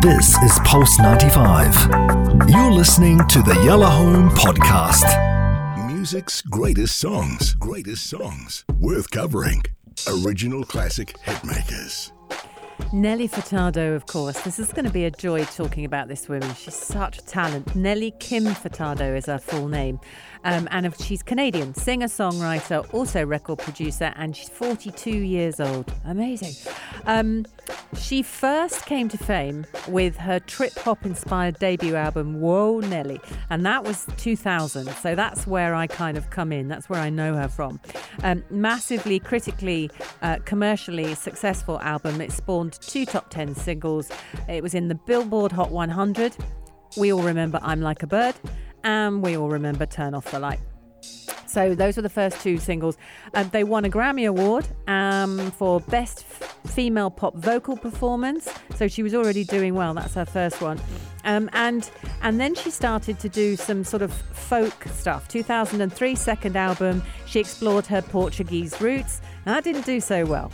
This is Pulse 95. You're listening to the Yalla Home Podcast. Music's greatest songs, greatest songs, worth covering. Original classic hitmakers. Nelly Furtado, of course. This is going to be a joy talking about this woman. She's such talent. Nelly Kim Furtado is her full name. Um, and she's Canadian, singer, songwriter, also record producer, and she's 42 years old. Amazing. Um, she first came to fame with her trip hop inspired debut album, Whoa Nelly, and that was 2000. So that's where I kind of come in. That's where I know her from. Um, massively, critically, uh, commercially successful album. It spawned two top 10 singles. It was in the Billboard Hot 100. We all remember I'm Like a Bird and we all remember Turn Off the Light. So those were the first two singles. Um, they won a Grammy Award um, for Best Female Pop Vocal Performance. So she was already doing well. That's her first one. Um, and and then she started to do some sort of folk stuff. 2003 second album. She explored her Portuguese roots. That didn't do so well.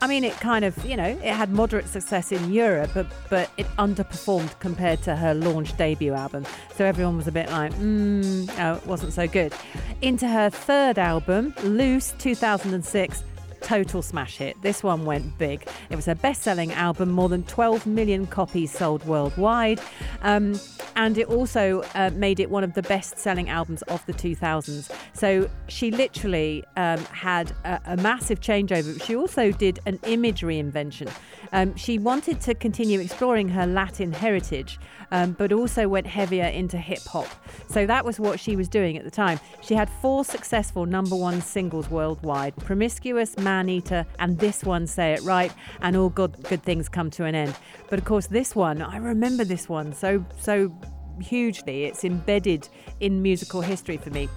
I mean, it kind of, you know, it had moderate success in Europe, but, but it underperformed compared to her launch debut album. So everyone was a bit like, mm, oh, it wasn't so good. Into her third album, Loose, 2006, total smash hit. This one went big. It was her best selling album, more than 12 million copies sold worldwide. Um, and it also uh, made it one of the best selling albums of the 2000s. So she literally um, had a, a, massive changeover, she also did an image reinvention. Um, she wanted to continue exploring her Latin heritage, um, but also went heavier into hip hop. So that was what she was doing at the time. She had four successful number one singles worldwide Promiscuous, Maneater, and this one, Say It Right, and all good, good things come to an end. But of course, this one, I remember this one so, so hugely. It's embedded in musical history for me.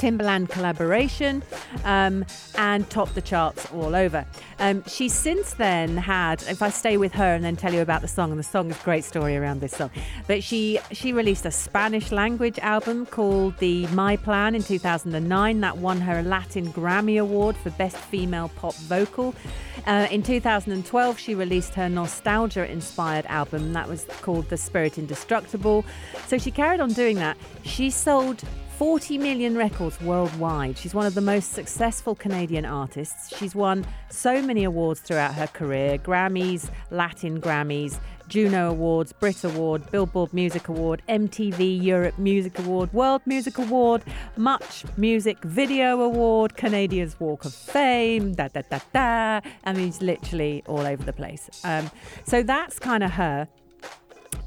Timbaland collaboration um, and topped the charts all over. Um, she's since then had, if I stay with her and then tell you about the song, and the song is a great story around this song, but she she released a Spanish language album called the Mi Plan in 2009 that won her a Latin Grammy Award for Best Female Pop Vocal. Uh, in 2012, she released her nostalgia inspired album that was called The Spirit Indestructible. So she carried on doing that. She sold 40 million records worldwide. She's one of the most successful Canadian artists. She's won so many awards throughout her career Grammys, Latin Grammys, Juno Awards, Brit Award, Billboard Music Award, MTV Europe Music Award, World Music Award, Much Music Video Award, Canadians Walk of Fame, da da da da. I mean, it's literally all over the place. Um, so that's kind of her.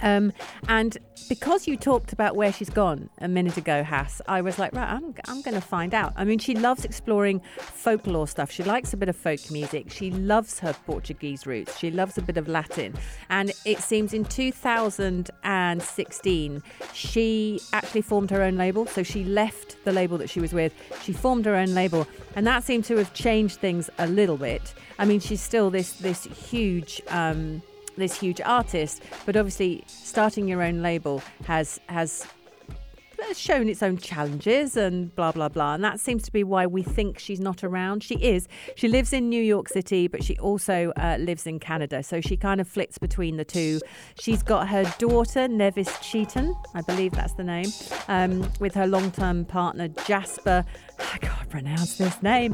Um, and because you talked about where she's gone a minute ago, Hass, I was like, right, I'm, I'm going to find out. I mean, she loves exploring folklore stuff. She likes a bit of folk music. She loves her Portuguese roots. She loves a bit of Latin. And it seems in 2016, she actually formed her own label. So she left the label that she was with. She formed her own label. And that seemed to have changed things a little bit. I mean, she's still this, this huge. Um, this huge artist, but obviously starting your own label has has shown its own challenges and blah blah blah. And that seems to be why we think she's not around. She is. She lives in new york city but she also uh, lives in canada. So she kind of flits between the two. She's got her daughter nevis Chetan i believe that's the name um, with her long-term partner jasper. I can't pronounce this name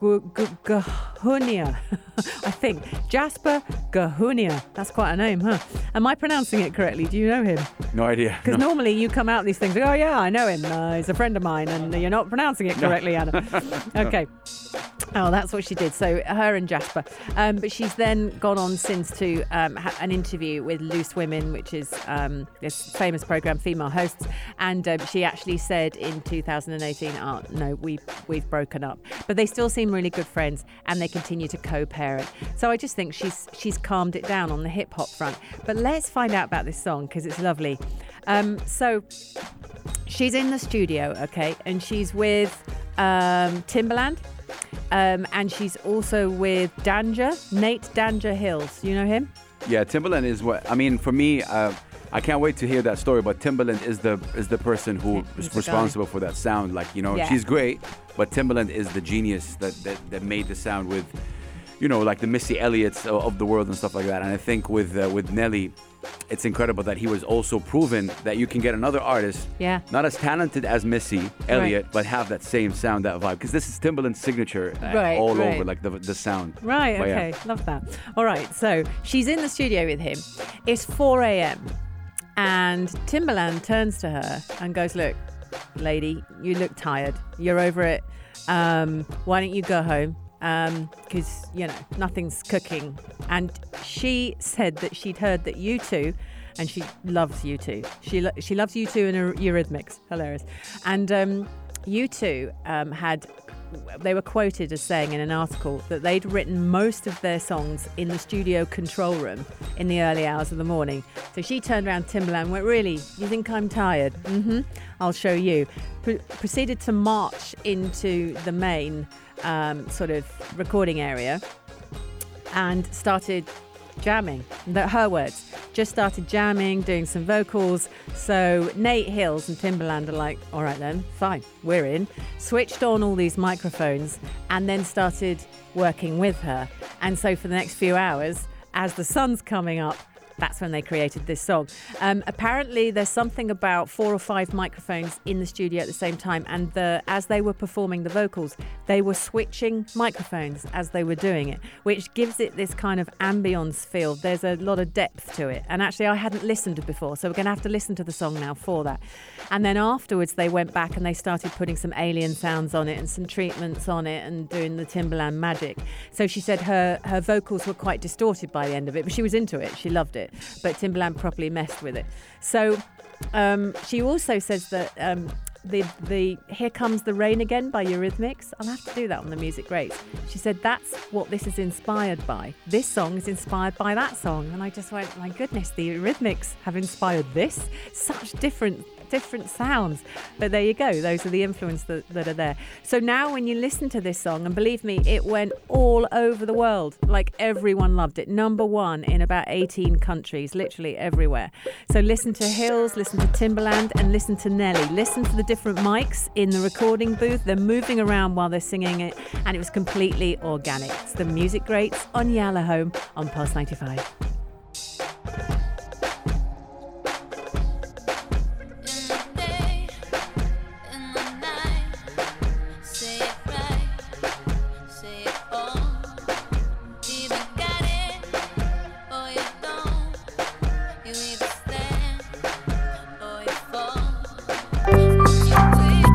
Gahunia. I think. Jasper Gahunia. That's quite a name, huh? Am I pronouncing it correctly? Do you know him? No idea. Because no. normally you come out these things, oh, yeah, I know him. Uh, he's a friend of mine, and you're not pronouncing it correctly, no. Anna. okay. Oh, that's what she did. So her and Jasper. Um, but she's then gone on since to um, ha- an interview with Loose Women, which is um, this famous program, female hosts. And um, she actually said in 2018, oh, no, we, we've broken up. But they still seem really good friends and they continue to co-parent. So I just think she's she's calmed it down on the hip hop front. But let's find out about this song because it's lovely. Um, so she's in the studio, okay, and she's with um, Timbaland. Um, and she's also with Danja, Nate Danja Hills. You know him? Yeah, Timbaland is what I mean. For me, uh, I can't wait to hear that story. But Timbaland is the is the person who He's is responsible for that sound. Like you know, Yeah. she's great, but Timbaland is the genius that, that that made the sound with you know, like the Missy Elliott's of, the world and stuff like that. And I think with uh, with Nelly, it's incredible that he was also proven that you can get another artist, Yeah. not as talented as Missy Elliott, Right. but have that same sound, that vibe. Because this is Timbaland's signature uh, Right, all right. over, like the the sound. Right, But yeah. okay, love that. All right, so she's in the studio with him. It's 4 a.m. And Timbaland turns to her and goes, Look, lady, you look tired. You're over it. Um, why don't you go home? Because, you know, nothing's cooking. And she said that she'd heard that U2, and she loves U2. She, lo- she loves U2 and Eur- Eurythmics. Hilarious. And um, U2 um, had they were quoted as saying in an article that they'd written most of their songs in the studio control room in the early hours of the morning. So she turned around Timbaland and went, Really? You think I'm tired? Mm-hmm. I'll show you. Pro- proceeded to march into the main um, sort of recording area and started jamming. That her words. Just started jamming, doing some vocals. So Nate Hills and Timbaland are like, all right then, fine, we're in. Switched on all these microphones and then started working with her. And so for the next few hours, as the sun's coming up, that's when they created this song. Um, apparently, there's something about four or five microphones in the studio at the same time, and the, as they were performing the vocals, they were switching microphones as they were doing it, which gives it this kind of ambience feel. There's a lot of depth to it, and actually, I hadn't listened to it before, so we're going to have to listen to the song now for that. And then afterwards, they went back and they started putting some alien sounds on it and some treatments on it and doing the Timbaland magic. So she said her her vocals were quite distorted by the end of it, but she was into it. She loved it. But Timbaland properly messed with it. So um, she also says that. Um, the, the Here Comes the Rain Again by Eurythmics. I'll have to do that on the Music Greats. She said that's what this is inspired by. This song is inspired by that song. And I just went, my goodness, the Eurythmics have inspired this. Such different different sounds. But there you go. Those are the influence that, that are there. So now when you listen to this song, and believe me, it went all over the world. Like everyone loved it. Number one in about 18 countries, literally everywhere. So listen to Hills, listen to Timbaland, and listen to Nelly. Listen to the different mics in the recording booth. They're moving around while they're singing it, and it was completely organic. It's the music greats on Yalla Home on Pulse 95.